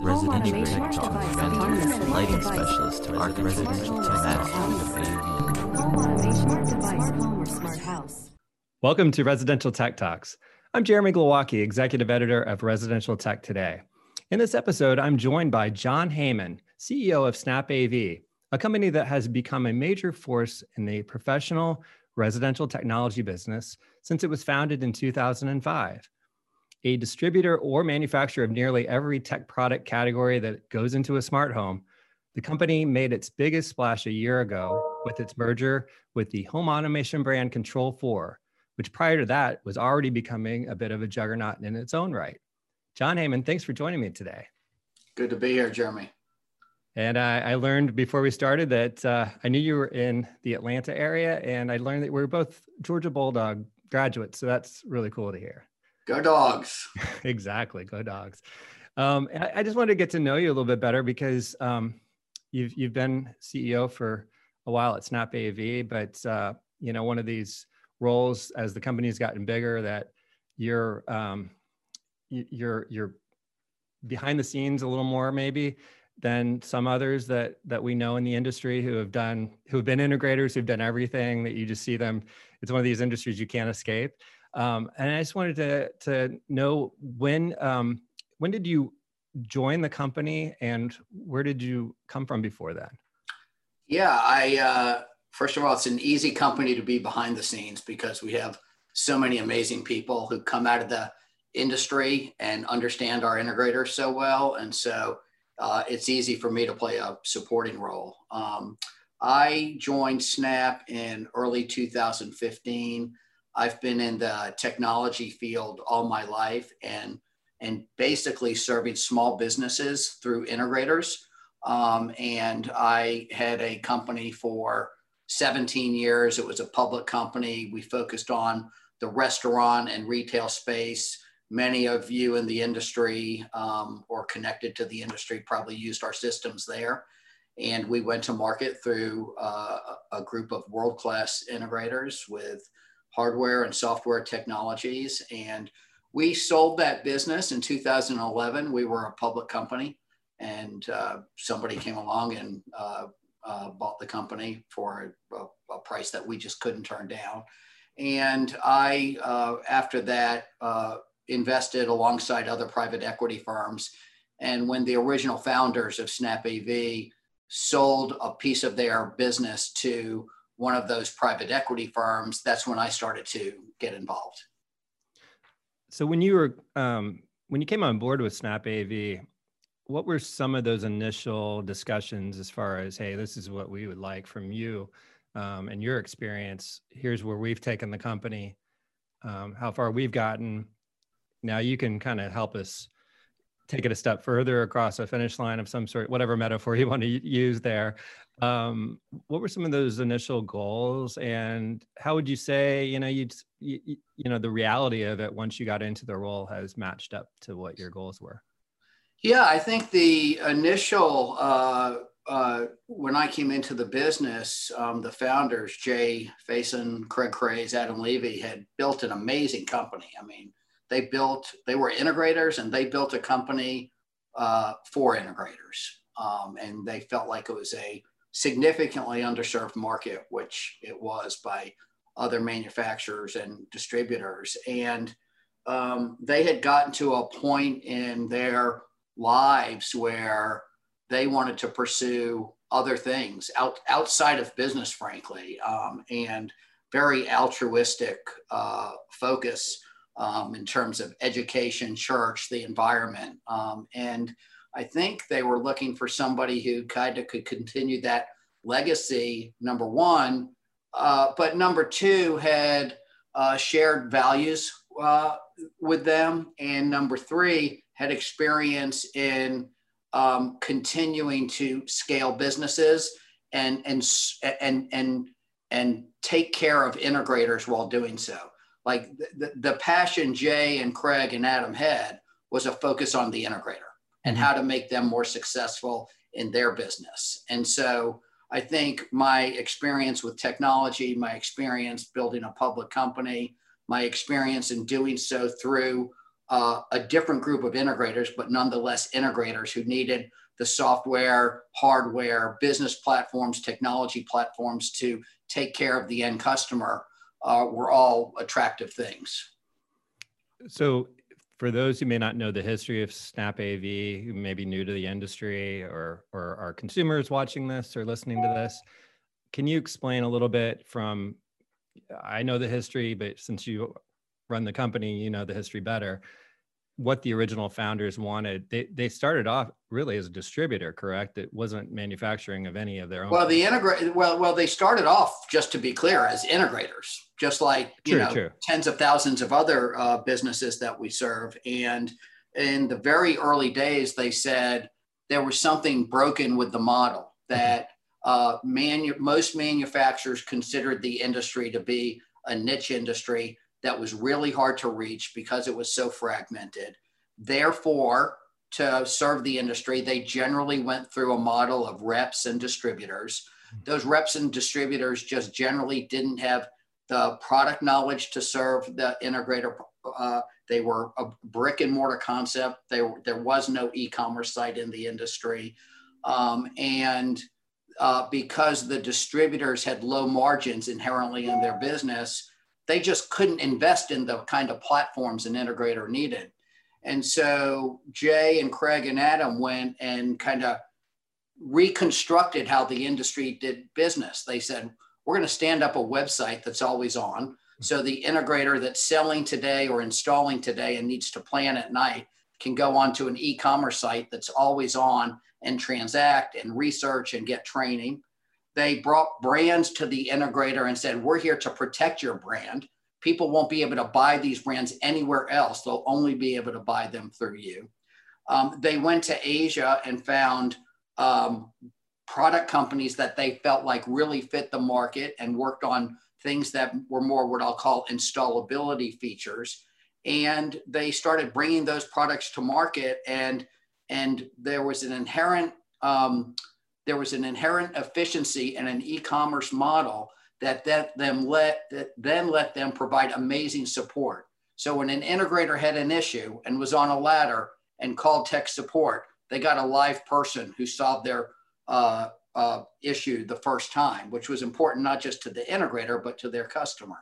residential tech lighting specialist to residential tech Welcome to Residential Tech Talks. I'm Jeremy Glowacki, executive editor of Residential Tech Today. In this episode, I'm joined by John Heyman, CEO of Snap AV, a company that has become a major force in the professional residential technology business since it was founded in 2005. A distributor or manufacturer of nearly every tech product category that goes into a smart home, the company made its biggest splash a year ago with its merger with the home automation brand Control 4, which prior to that was already becoming a bit of a juggernaut in its own right. John Heyman, thanks for joining me today. Good to be here, Jeremy. And I, I learned before we started that uh, I knew you were in the Atlanta area, and I learned that we are both Georgia Bulldog graduates. So that's really cool to hear. Go dogs. exactly. Go dogs. Um, I, I, just wanted to get to know you a little bit better because um, you've you've been CEO for a while at Snap AV, but uh, you know one of these roles as the company's gotten bigger that you're um, you're you're behind the scenes a little more maybe than some others that that we know in the industry who have done who have been integrators who've done everything that you just see them it's one of these industries you can't escape um, and i just wanted to to know when um, when did you join the company and where did you come from before that yeah i uh, first of all it's an easy company to be behind the scenes because we have so many amazing people who come out of the industry and understand our integrators so well and so uh, it's easy for me to play a supporting role. Um, I joined Snap in early 2015. I've been in the technology field all my life and and basically serving small businesses through integrators. Um, and I had a company for 17 years. It was a public company. We focused on the restaurant and retail space many of you in the industry um, or connected to the industry probably used our systems there. And we went to market through uh, a group of world class integrators with hardware and software technologies. And we sold that business in 2011. We were a public company, and uh, somebody came along and uh, uh bought the company for a, a, price that we just couldn't turn down. And I, uh, after that, uh, invested alongside other private equity firms. And when the original founders of Snap AV sold a piece of their business to one of those private equity firms, that's when I started to get involved. So when you were um, when you came on board with Snap AV, what were some of those initial discussions as far as hey, this is what we would like from you um, and your experience? Here's where we've taken the company, um, how far we've gotten, now you can kind of help us take it a step further across a finish line of some sort, whatever metaphor you want to use there. Um, what were some of those initial goals, and how would you say, you know, you you know, the reality of it once you got into the role has matched up to what your goals were? Yeah, I think the initial uh, uh, when I came into the business, um, the founders, Jay Faison, Craig Craze, Adam Levy, had built an amazing company. I mean, they built, they were integrators and they built a company uh, for integrators. Um, and they felt like it was a significantly underserved market, which it was by other manufacturers and distributors. And um, they had gotten to a point in their lives where they wanted to pursue other things out, outside of business, frankly, um, and very altruistic uh, focus um, in terms of education, church, the environment. Um, and I think they were looking for somebody who kind of could continue that legacy, number one, uh, but number two, had uh, shared values uh, with them. And number three, had experience in um, continuing to scale businesses and, and, and, and, and take care of integrators while doing so. Like the, the passion Jay and Craig and Adam had was a focus on the integrator and mm-hmm. how to make them more successful in their business. And so I think my experience with technology, my experience building a public company, my experience in doing so through uh, a different group of integrators, but nonetheless integrators who needed the software, hardware, business platforms, technology platforms to take care of the end customer uh, were all attractive things. So, for those who may not know the history of Snap AV, who may be new to the industry or, or are consumers watching this or listening to this, can you explain a little bit from? I know the history, but since you run the company, you know the history better what the original founders wanted. They they started off really as a distributor, correct? It wasn't manufacturing of any of their own. Well, the integrate well, well, they started off just to be clear as integrators, just like you true, know true. tens of thousands of other uh, businesses that we serve. And in the very early days, they said there was something broken with the model mm-hmm. that uh, manu- most manufacturers considered the industry to be a niche industry that was really hard to reach because it was so fragmented. Therefore, to serve the industry, they generally went through a model of reps and distributors. Those reps and distributors just generally didn't have the product knowledge to serve the integrator. Uh, they were a brick and mortar concept. There, there was no e-commerce site in the industry. Um, and uh, because the distributors had low margins inherently in their business, they just couldn't invest in the kind of platforms an integrator needed. And so Jay and Craig and Adam went and kind of reconstructed how the industry did business. They said, we're going to stand up a website that's always on. So the integrator that's selling today or installing today and needs to plan at night can go onto an e-commerce site that's always on and transact and research and get training. They brought brands to the integrator and said, We're here to protect your brand. People won't be able to buy these brands anywhere else. They'll only be able to buy them through you. Um, they went to Asia and found um, product companies that they felt like really fit the market and worked on things that were more what I'll call installability features. And they started bringing those products to market, and and there was an inherent um, there was an inherent efficiency in an e-commerce model that, that them let that then let them provide amazing support. So when an integrator had an issue and was on a ladder and called tech support, they got a live person who solved their uh, uh, issue the first time, which was important not just to the integrator but to their customer.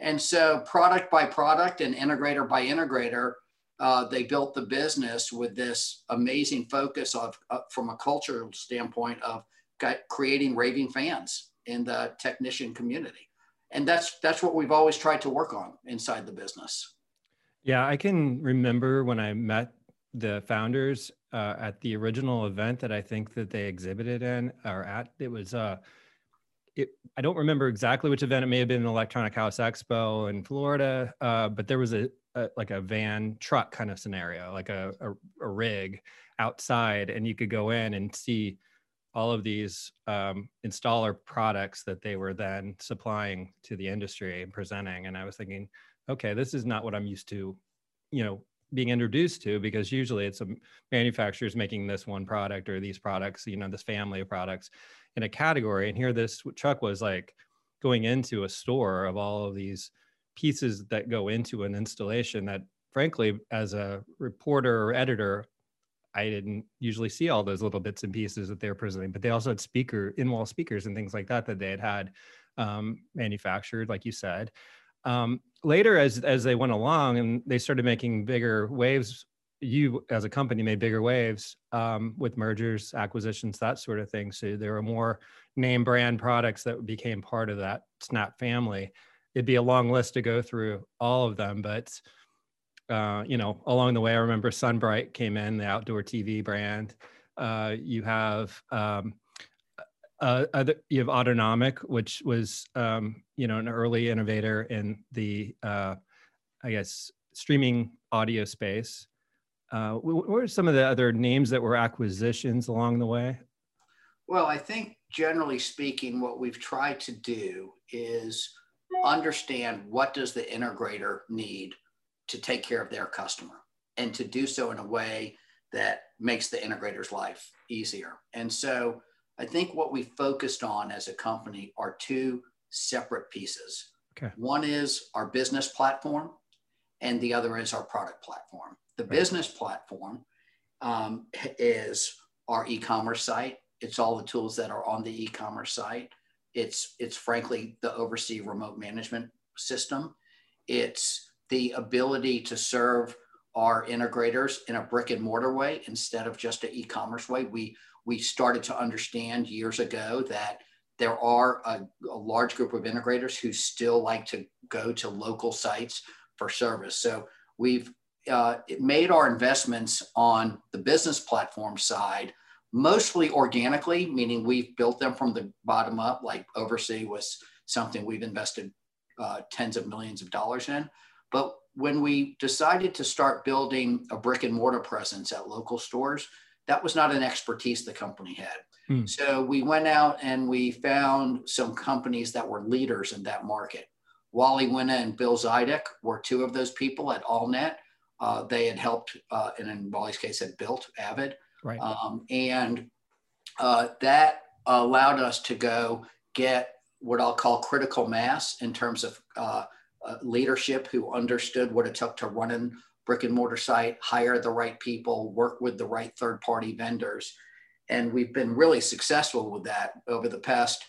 And so product by product and integrator by integrator, uh, they built the business with this amazing focus of, uh, from a cultural standpoint of creating raving fans in the technician community. And that's that's what we've always tried to work on inside the business. Yeah i can remember when i met the founders uh, at the original event that i think that they exhibited in or at. It was uh it, I don't remember exactly which event. It may have been an Electronic House Expo in Florida, uh, but there was a, a, like a van truck kind of scenario, like a, a, a, rig outside, and you could go in and see all of these um, installer products that they were then supplying to the industry and presenting. And I was thinking, okay, this is not what I'm used to, you know, being introduced to because usually it's a manufacturers making this one product or these products, you know, this family of products in a category. And here this truck was like going into a store of all of these pieces that go into an installation that frankly as a reporter or editor i didn't usually see all those little bits and pieces that they were presenting but they also had speaker in-wall speakers and things like that that they had had um, manufactured like you said. Um, later as as they went along and they started making bigger waves you as a company made bigger waves um, with mergers acquisitions that sort of thing. So there were more name brand products that became part of that snap family it'd be a long list to go through all of them, but uh, you know, along the way, I remember SunBrite came in, the outdoor TV brand. Uh, you have um, uh, other, you have Autonomic, which was um, you know an early innovator in the uh, I guess streaming audio space. Uh, what are some of the other names that were acquisitions along the way? Well, I think generally speaking, what we've tried to do is understand what does the integrator need to take care of their customer and to do so in a way that makes the integrator's life easier. And so I think what we focused on as a company are two separate pieces. Okay. One is our business platform, and the other is our product platform. The right. business platform um, is our e-commerce site. It's all the tools that are on the e-commerce site. It's it's frankly the OvrC remote management system. It's the ability to serve our integrators in a brick and mortar way instead of just an e-commerce way. We we started to understand years ago that there are a, a, large group of integrators who still like to go to local sites for service. So we've uh, made our investments on the business platform side mostly organically, meaning we've built them from the bottom up, like OvrC was something we've invested uh, tens of millions of dollars in. But when we decided to start building a brick and mortar presence at local stores, that was not an expertise the company had. Hmm. So we went out and we found some companies that were leaders in that market. Wally Winna and Bill Zidek were two of those people at AllNet. Uh, they had helped, uh, and in Wally's case, had built Avid. Right. Um, and uh, that allowed us to go get what I'll call critical mass in terms of uh, uh, leadership who understood what it took to run a brick and mortar site, hire the right people, work with the right third party vendors. And we've been really successful with that over the past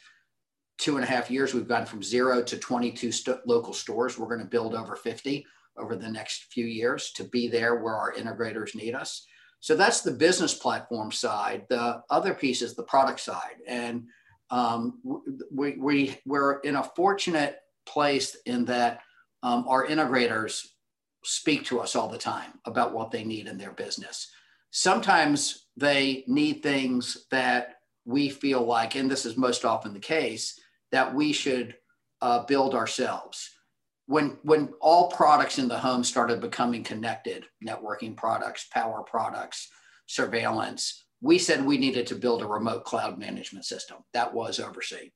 two and a half years. We've gone from zero to 22 st- local stores. We're going to build over 50 over the next few years to be there where our integrators need us. So that's the business platform side. The other piece is the product side. And um, we, we, we're in a fortunate place in that um, our integrators speak to us all the time about what they need in their business. Sometimes they need things that we feel like, and this is most often the case, that we should uh, build ourselves when when all products in the home started becoming connected networking products power products surveillance we said we needed to build a remote cloud management system. That was OvrC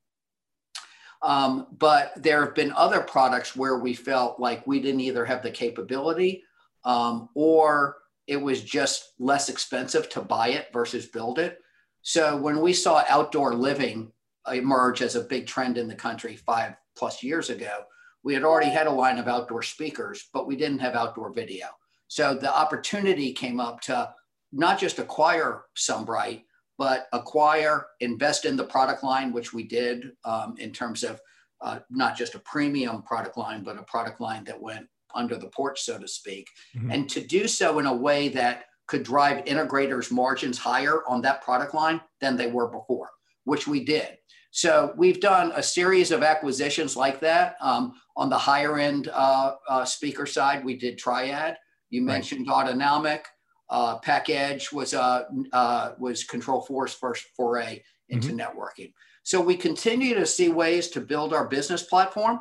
um, but there have been other products where we felt like we didn't either have the capability um, or it was just less expensive to buy it versus build it. So when we saw outdoor living emerge as a big trend in the country five plus years ago we had already had a line of outdoor speakers, but we didn't have outdoor video. So the opportunity came up to not just acquire SunBrite, but acquire, invest in the product line, which we did um, in terms of uh, not just a premium product line, but a product line that went under the porch, so to speak. Mm-hmm. And to do so in a way that could drive integrators' margins higher on that product line than they were before, which we did. So we've done a series of acquisitions like that. Um, on the higher end uh, uh, speaker side, we did Triad. You mentioned right. Autonomic. Uh, PakEdge was uh, uh, was Control4's first foray into mm-hmm. networking. So we continue to see ways to build our business platform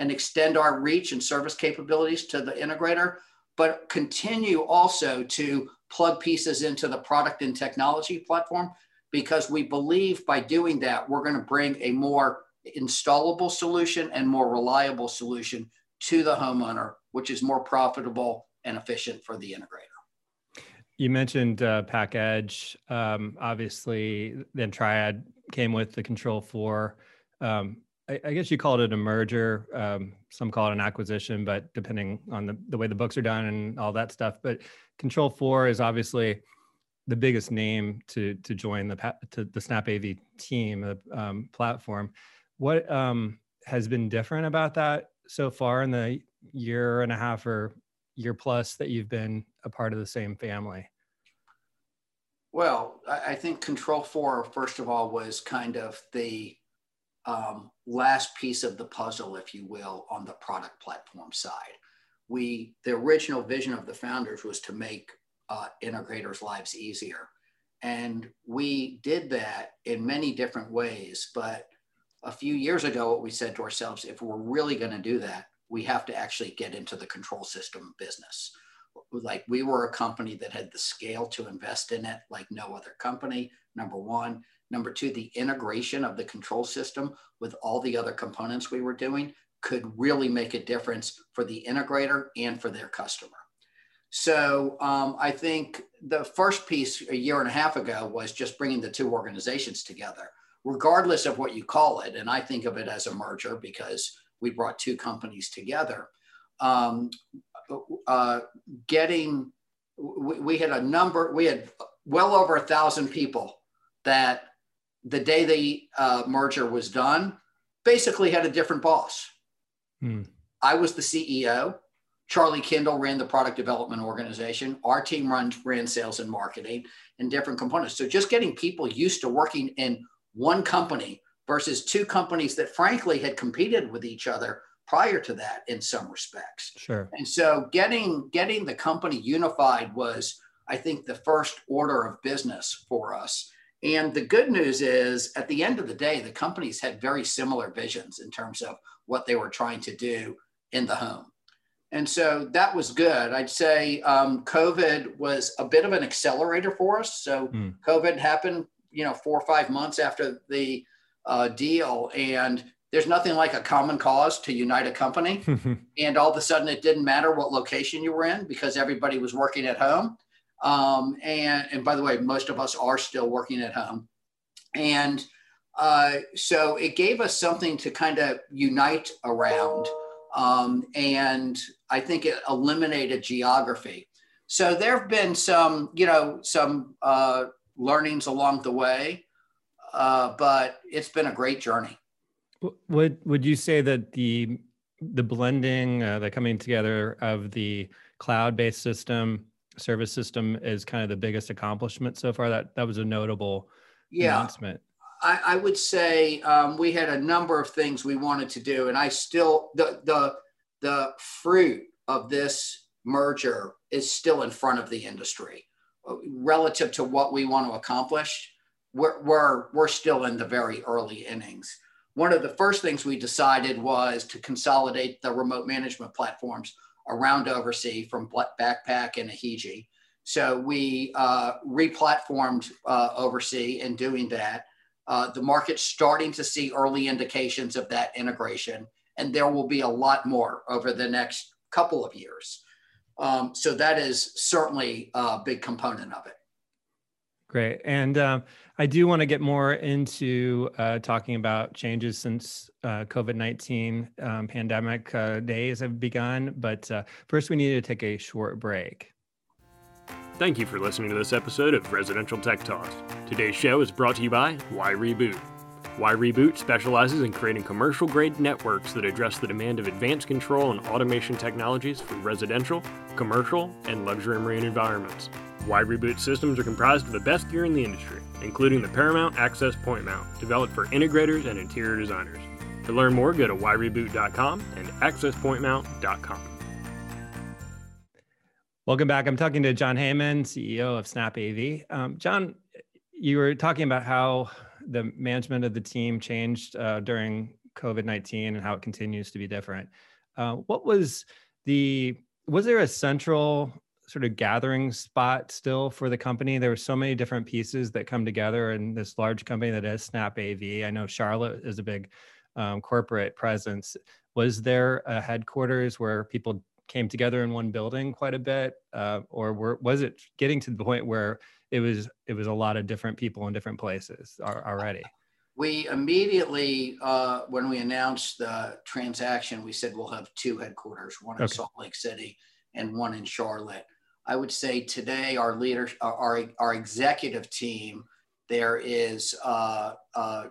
and extend our reach and service capabilities to the integrator, but continue also to plug pieces into the product and technology platform because we believe by doing that, we're going to bring a more installable solution and more reliable solution to the homeowner, which is more profitable and efficient for the integrator. You mentioned uh, PakEdge. Um, obviously, then Triad came with the Control4. Um, I, I, guess you called it a merger. Um, some call it an acquisition, but depending on the, the way the books are done and all that stuff. But Control4 is obviously the biggest name to to join the to the Snap AV team the um, platform. What um, has been different about that so far in the year and a half or year plus that you've been a part of the same family? Well, I think Control4, first of all, was kind of the um, last piece of the puzzle, if you will, on the product platform side. We, the original vision of the founders was to make uh, integrators' lives easier. And we did that in many different ways. But a few years ago, what we said to ourselves if we're really going to do that, we have to actually get into the control system business. Like we were a company that had the scale to invest in it like no other company, number one. Number two, the integration of the control system with all the other components we were doing could really make a difference for the integrator and for their customer. So um, I think the first piece a year and a half ago was just bringing the two organizations together, regardless of what you call it. And I think of it as a merger because we brought two companies together. Um, uh, getting, we, we, had a number, we had well over a thousand people that the day the uh, merger was done, basically had a different boss. Hmm. I was the CEO. Charlie Kindel ran the product development organization. Our team runs ran sales and marketing and different components. So just getting people used to working in one company versus two companies that frankly had competed with each other prior to that in some respects. Sure. And so getting getting the company unified was I think the first order of business for us. And the good news is at the end of the day the companies had very similar visions in terms of what they were trying to do in the home. And so that was good. I'd say um, COVID was a bit of an accelerator for us. So mm. COVID happened, you know, four or five months after the uh, deal, and there's nothing like a common cause to unite a company. and all of a sudden, it didn't matter what location you were in because everybody was working at home. Um, and and by the way, most of us are still working at home, and uh, so it gave us something to kind of unite around. Um, and I think it eliminated geography. So there have been some, you know, some uh, learnings along the way, uh, but it's been a great journey. Would would you say that the the blending, uh, the coming together of the cloud-based system, service system, is kind of the biggest accomplishment so far? That that was a notable yeah. announcement. I, I would say um, we had a number of things we wanted to do, and I still the the the fruit of this merger is still in front of the industry relative to what we want to accomplish. We're, we're, we're still in the very early innings. One of the first things we decided was to consolidate the remote management platforms around OvrC from BakPak and ihiji. So we uh, replatformed uh, OvrC in doing that. Uh, the market's starting to see early indications of that integration, and there will be a lot more over the next couple of years. Um, so that is certainly a big component of it. Great. And um, I do want to get more into uh, talking about changes since uh, COVID 19 um, pandemic uh, days have begun. But uh, first, we need to take a short break. Thank you for listening to this episode of Residential Tech Talks. Today's show is brought to you by Why Reboot. Why Reboot specializes in creating commercial grade networks that address the demand of advanced control and automation technologies for residential, commercial, and luxury marine environments. Why Reboot systems are comprised of the best gear in the industry, including the Paramount Access Point Mount, developed for integrators and interior designers. To learn more, go to whyreboot.com and accesspointmount.com. Welcome back. I'm talking to John Heyman, CEO of Snap AV. Um, Jon, you were talking about how the management of the team changed uh, during COVID 19 and how it continues to be different. Uh, what was the, was there a central sort of gathering spot still for the company? There were so many different pieces that come together in this large company that is Snap AV. I know Charlotte is a big um, corporate presence. Was there a headquarters where people came together in one building quite a bit, uh, or were, was it getting to the point where it was it was a lot of different people in different places already? We immediately, uh, when we announced the transaction, we said we'll have two headquarters, one in okay. Salt Lake City and one in Charlotte. I would say today our leader, our, our executive team, there is uh, uh,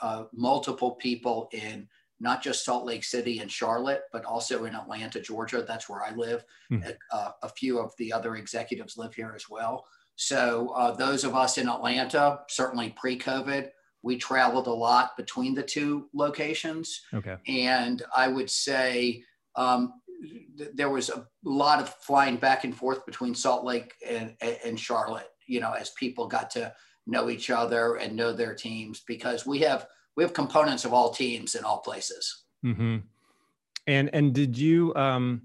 uh multiple people in not just Salt Lake City and Charlotte, but also in Atlanta, Georgia. That's where I live. Hmm. Uh, a few of the other executives live here as well. So uh, those of us in Atlanta, certainly pre-COVID, we traveled a lot between the two locations. Okay. And I would say um, th- there was a lot of flying back and forth between Salt Lake and, and Charlotte. You know, as people got to know each other and know their teams, because we have we have components of all teams in all places. Mm-hmm. And and did you um,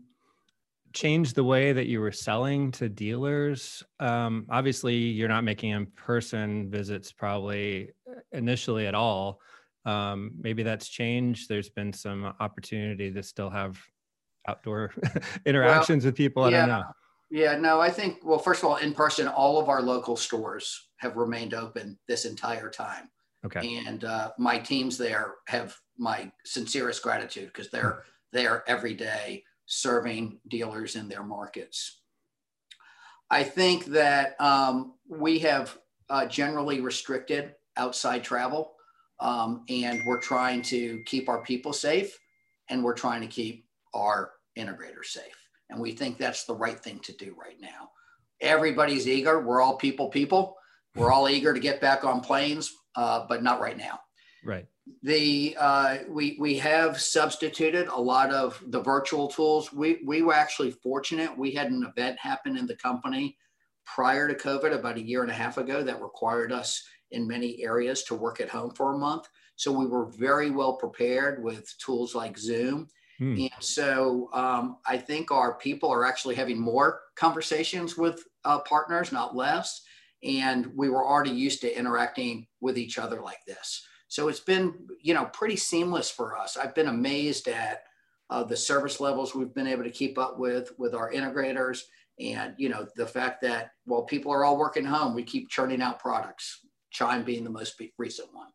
change the way that you were selling to dealers? Um, obviously, you're not making in-person visits probably uh, initially at all. Um, maybe that's changed. There's been some opportunity to still have outdoor interactions well, with people. I yeah. don't know. Yeah, no, I think, well, first of all, in person, all of our local stores have remained open this entire time. Okay. And uh, my teams there have my sincerest gratitude because they're there every day serving dealers in their markets. I think that um, we have uh, generally restricted outside travel, um, and we're trying to keep our people safe, and we're trying to keep our integrators safe. And we think that's the right thing to do right now. Everybody's eager. We're all people, people. We're all eager to get back on planes, uh, but not right now. Right. The uh, we we have substituted a lot of the virtual tools. We we were actually fortunate. We had an event happen in the company prior to COVID about a year and a half ago that required us in many areas to work at home for a month. So we were very well prepared with tools like Zoom. Hmm. And so um, I think our people are actually having more conversations with uh, partners, not less. And we were already used to interacting with each other like this. So it's been, you know, pretty seamless for us. I've been amazed at uh, the service levels we've been able to keep up with with our integrators, and you know the fact that while people are all working home, we keep churning out products. Chime being the most recent one.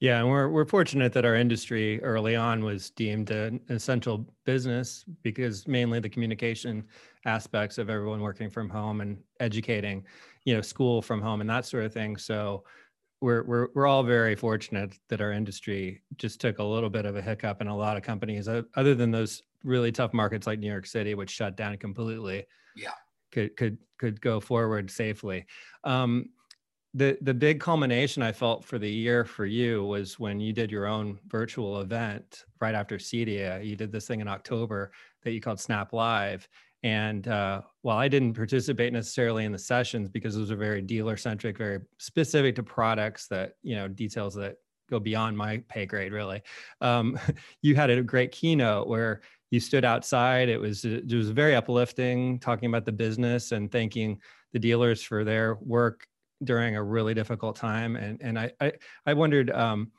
Yeah, and we're we're fortunate that our industry early on was deemed an essential business because mainly the communication aspects of everyone working from home and educating, you know, school from home and that sort of thing. So we're we're we're all very fortunate that our industry just took a little bit of a hiccup, and a lot of companies, other than those really tough markets like New York City, which shut down completely, yeah, could could could go forward safely. Um, the the big culmination I felt for the year for you was when you did your own virtual event right after CEDIA. You did this thing in October that you called Snap Live, and uh, while I didn't participate necessarily in the sessions because those are very dealer centric, very specific to products that, you know, details that go beyond my pay grade, really, um, you had a great keynote where you stood outside. It was, it was very uplifting, talking about the business and thanking the dealers for their work during a really difficult time. And, and I, I, I wondered, um,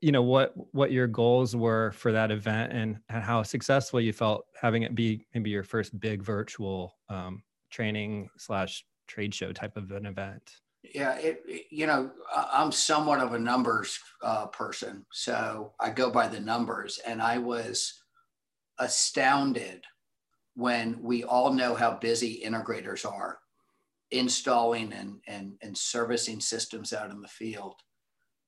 you know what what your goals were for that event and, and how successful you felt having it be maybe your first big virtual um, training slash trade show type of an event? Yeah it, you know i'm somewhat of a numbers uh, person so i go by the numbers. And i was astounded when we all know how busy integrators are installing and, and, and servicing systems out in the field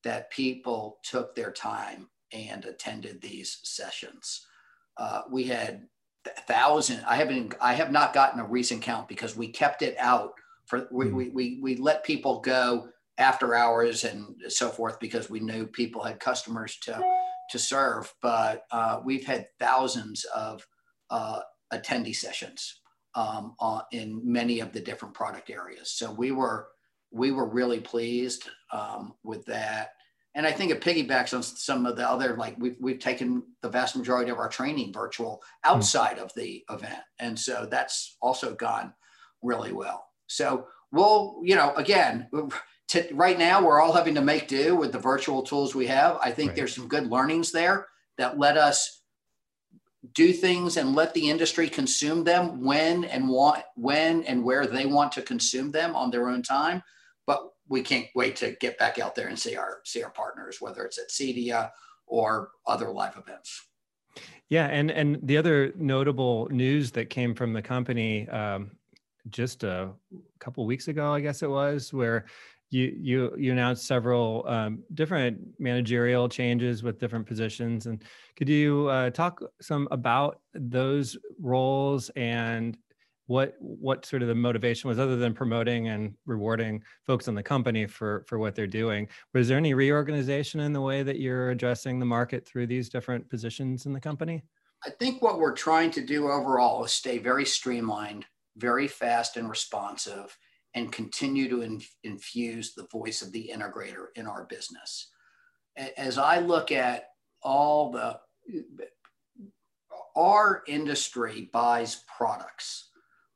that people took their time and attended these sessions. Uh, we had thousand. I haven't. I have not gotten a recent count because we kept it out for. We, mm. we, we we let people go after hours and so forth because we knew people had customers to to serve. But uh, we've had thousands of uh, attendee sessions um, in many of the different product areas. So we were we were really pleased um, with that. And I think it piggybacks on some of the other, like we've, we've taken the vast majority of our training virtual outside mm-hmm. of the event. And so that's also gone really well. So we'll, you know, again, to, right now we're all having to make do with the virtual tools we have. I think right. there's some good learnings there that let us do things and let the industry consume them when and want when and where they want to consume them on their own time but we can't wait to get back out there and see our see our partners, whether it's at CEDIA or other live events. Yeah, and and the other notable news that came from the company um, just a couple weeks ago, I guess it was, where you you you announced several um, different managerial changes with different positions, and could you uh, talk some about those roles and what what sort of the motivation was other than promoting and rewarding folks in the company for for what they're doing. Was there any reorganization in the way that you're addressing the market through these different positions in the company? I think what we're trying to do overall is stay very streamlined very fast and responsive and continue to in, infuse the voice of the integrator in our business. As i look at all the our industry buys products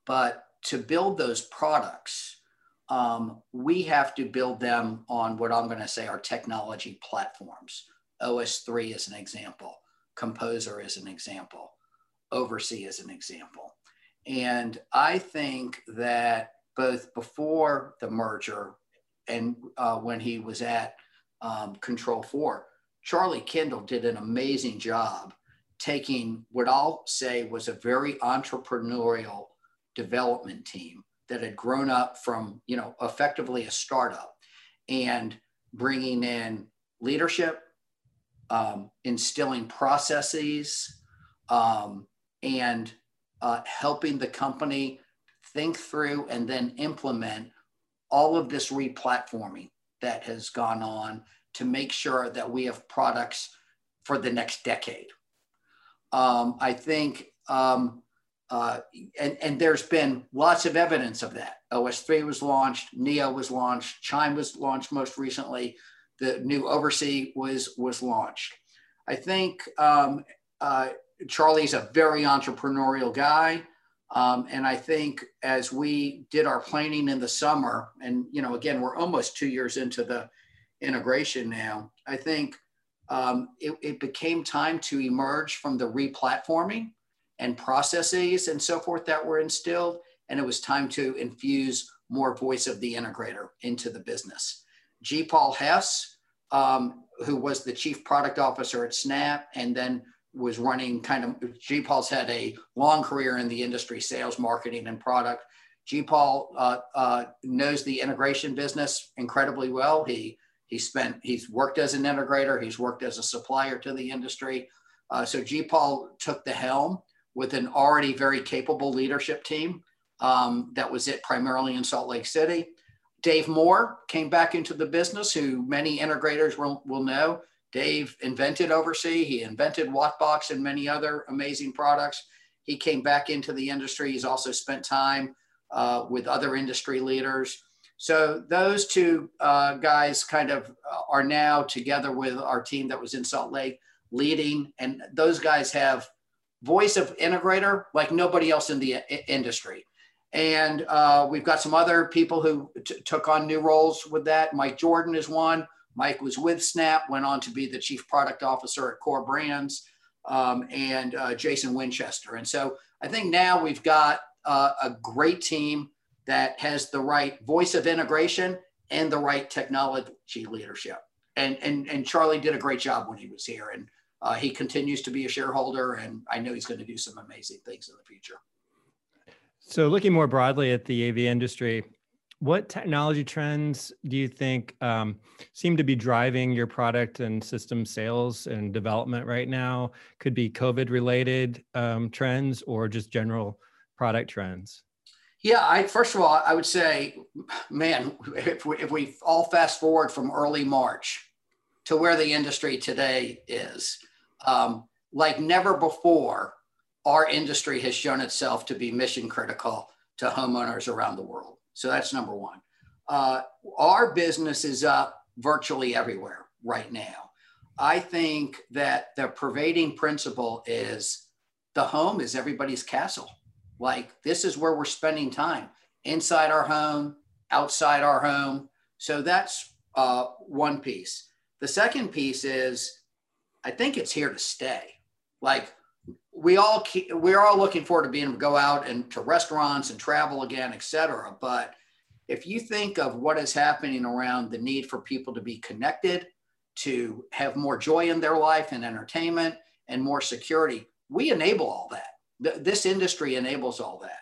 but to build those products, um, we have to build them on what I'm going to say are technology platforms. OS3 is an example, Composer is an example, OvrC is an example. And I think that both before the merger and uh, when he was at um, Control 4, Charlie Kindel did an amazing job taking what I'll say was a very entrepreneurial development team that had grown up from, you know, effectively a startup and bringing in leadership, um, instilling processes, um, and uh, helping the company think through and then implement all of this replatforming that has gone on to make sure that we have products for the next decade. Um, I think, um, uh, and, and there's been lots of evidence of that. OS3 was launched, Neeo was launched, Chime was launched most recently, the new OvrC was, was launched. I think um, uh, Charlie's a very entrepreneurial guy. Um, and I think as we did our planning in the summer, and you know, again, we're almost two years into the integration now. I think um, it, it, became time to emerge from the replatforming and processes and so forth that were instilled, and it was time to infuse more voice of the integrator into the business. G. Paul Hess, um, who was the chief product officer at Snap, and then was running kind of G. Paul's had a long career in the industry, sales, marketing, and product. G. Paul uh, uh, knows the integration business incredibly well. He he spent he's worked as an integrator. He's worked as a supplier to the industry. Uh, so G. Paul took the helm with an already very capable leadership team um, that was it primarily in Salt Lake City. Dave Moore came back into the business, who many integrators will, will know. Dave invented OvrC, he invented Wattbox and many other amazing products. He came back into the industry. He's also spent time uh, with other industry leaders. So those two uh, guys kind of uh, are now together with our team that was in Salt Lake leading, and those guys have voice of integrator like nobody else in the industry. And uh, we've got some other people who took on new roles with that. Mike Jordan is one. Mike was with Snap, went on to be the chief product officer at Core Brands, um, and uh, Jason Winchester. And so I think now we've got uh, a great team that has the right voice of integration and the right technology leadership. And, and, and Charlie did a great job when he was here. And uh, he continues to be a shareholder, and I know he's going to do some amazing things in the future. So, looking more broadly at the AV industry, what technology trends do you think um, seem to be driving your product and system sales and development right now? Could be COVID related um, trends or just general product trends? Yeah, I first of all, I would say, man, if we, if we all fast forward from early March to where the industry today is, um, like never before, our industry has shown itself to be mission critical to homeowners around the world. So that's number one. Uh, our business is up virtually everywhere right now. I think that the pervading principle is the home is everybody's castle. Like this is where we're spending time inside our home, outside our home. So that's uh, one piece. The second piece is I think it's here to stay. Like we all keep, we're all looking forward to being able to go out and to restaurants and travel again, et cetera. But if you think of what is happening around the need for people to be connected, to have more joy in their life and entertainment and more security, we enable all that. This industry enables all that.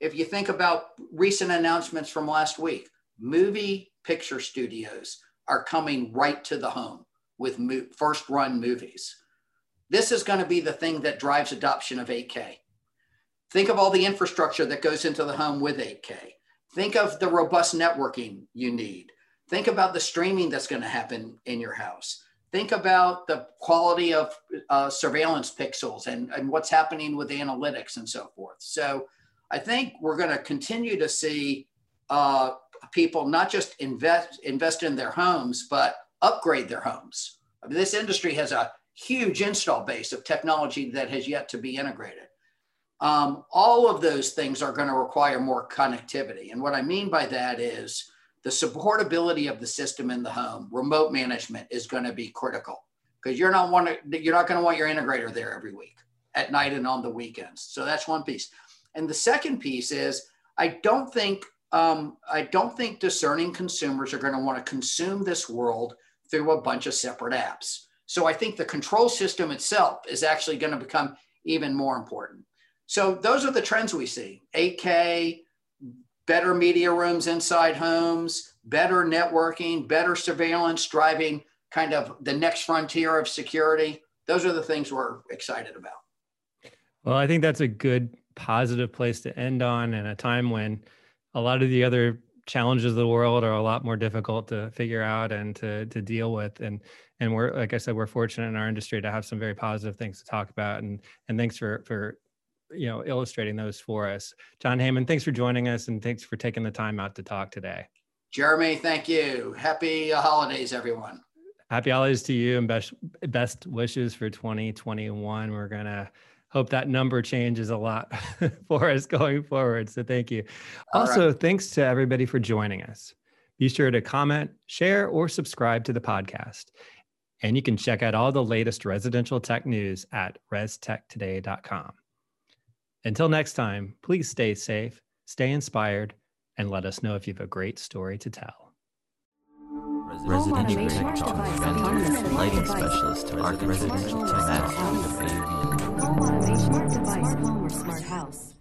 If you think about recent announcements from last week, movie picture studios are coming right to the home with first run movies. This is going to be the thing that drives adoption of 8K. Think of all the infrastructure that goes into the home with 8K. Think of the robust networking you need. Think about the streaming that's going to happen in your house. Think about the quality of uh, surveillance pixels and, and what's happening with analytics and so forth. So I think we're going to continue to see uh, people not just invest invest in their homes, but upgrade their homes. I mean, this industry has a huge install base of technology that has yet to be integrated. Um, all of those things are going to require more connectivity. And what I mean by that is the supportability of the system in the home, remote management is going to be critical because you're not want to, you're not going to want your integrator there every week at night and on the weekends. So that's one piece. And the second piece is I don't think um, I don't think discerning consumers are going to want to consume this world through a bunch of separate apps. So I think the control system itself is actually going to become even more important. So those are the trends we see 8K, better media rooms inside homes, better networking, better surveillance, driving kind of the next frontier of security. Those are the things we're excited about. Well, I think that's a good positive place to end on and a time when a lot of the other challenges of the world are a lot more difficult to figure out and to to deal with. And and we're like i said we're fortunate in our industry to have some very positive things to talk about. And and thanks for for you know illustrating those for us. John heyman thanks for joining us and thanks for taking the time out to talk today. Jeremy thank you. Happy holidays everyone. Happy holidays to you and best best wishes for 2021 we're gonna hope that number changes a lot for us going forward. So thank you. All also, right. thanks to everybody for joining us. Be sure to comment, share, or subscribe to the podcast. And you can check out all the latest residential tech news at restechtoday.com. Until next time, please stay safe, stay inspired, and let us know if you have a great story to tell. Residential Tech Talk, lighting specialist, residential tech Home automation, smart device, home or smart house.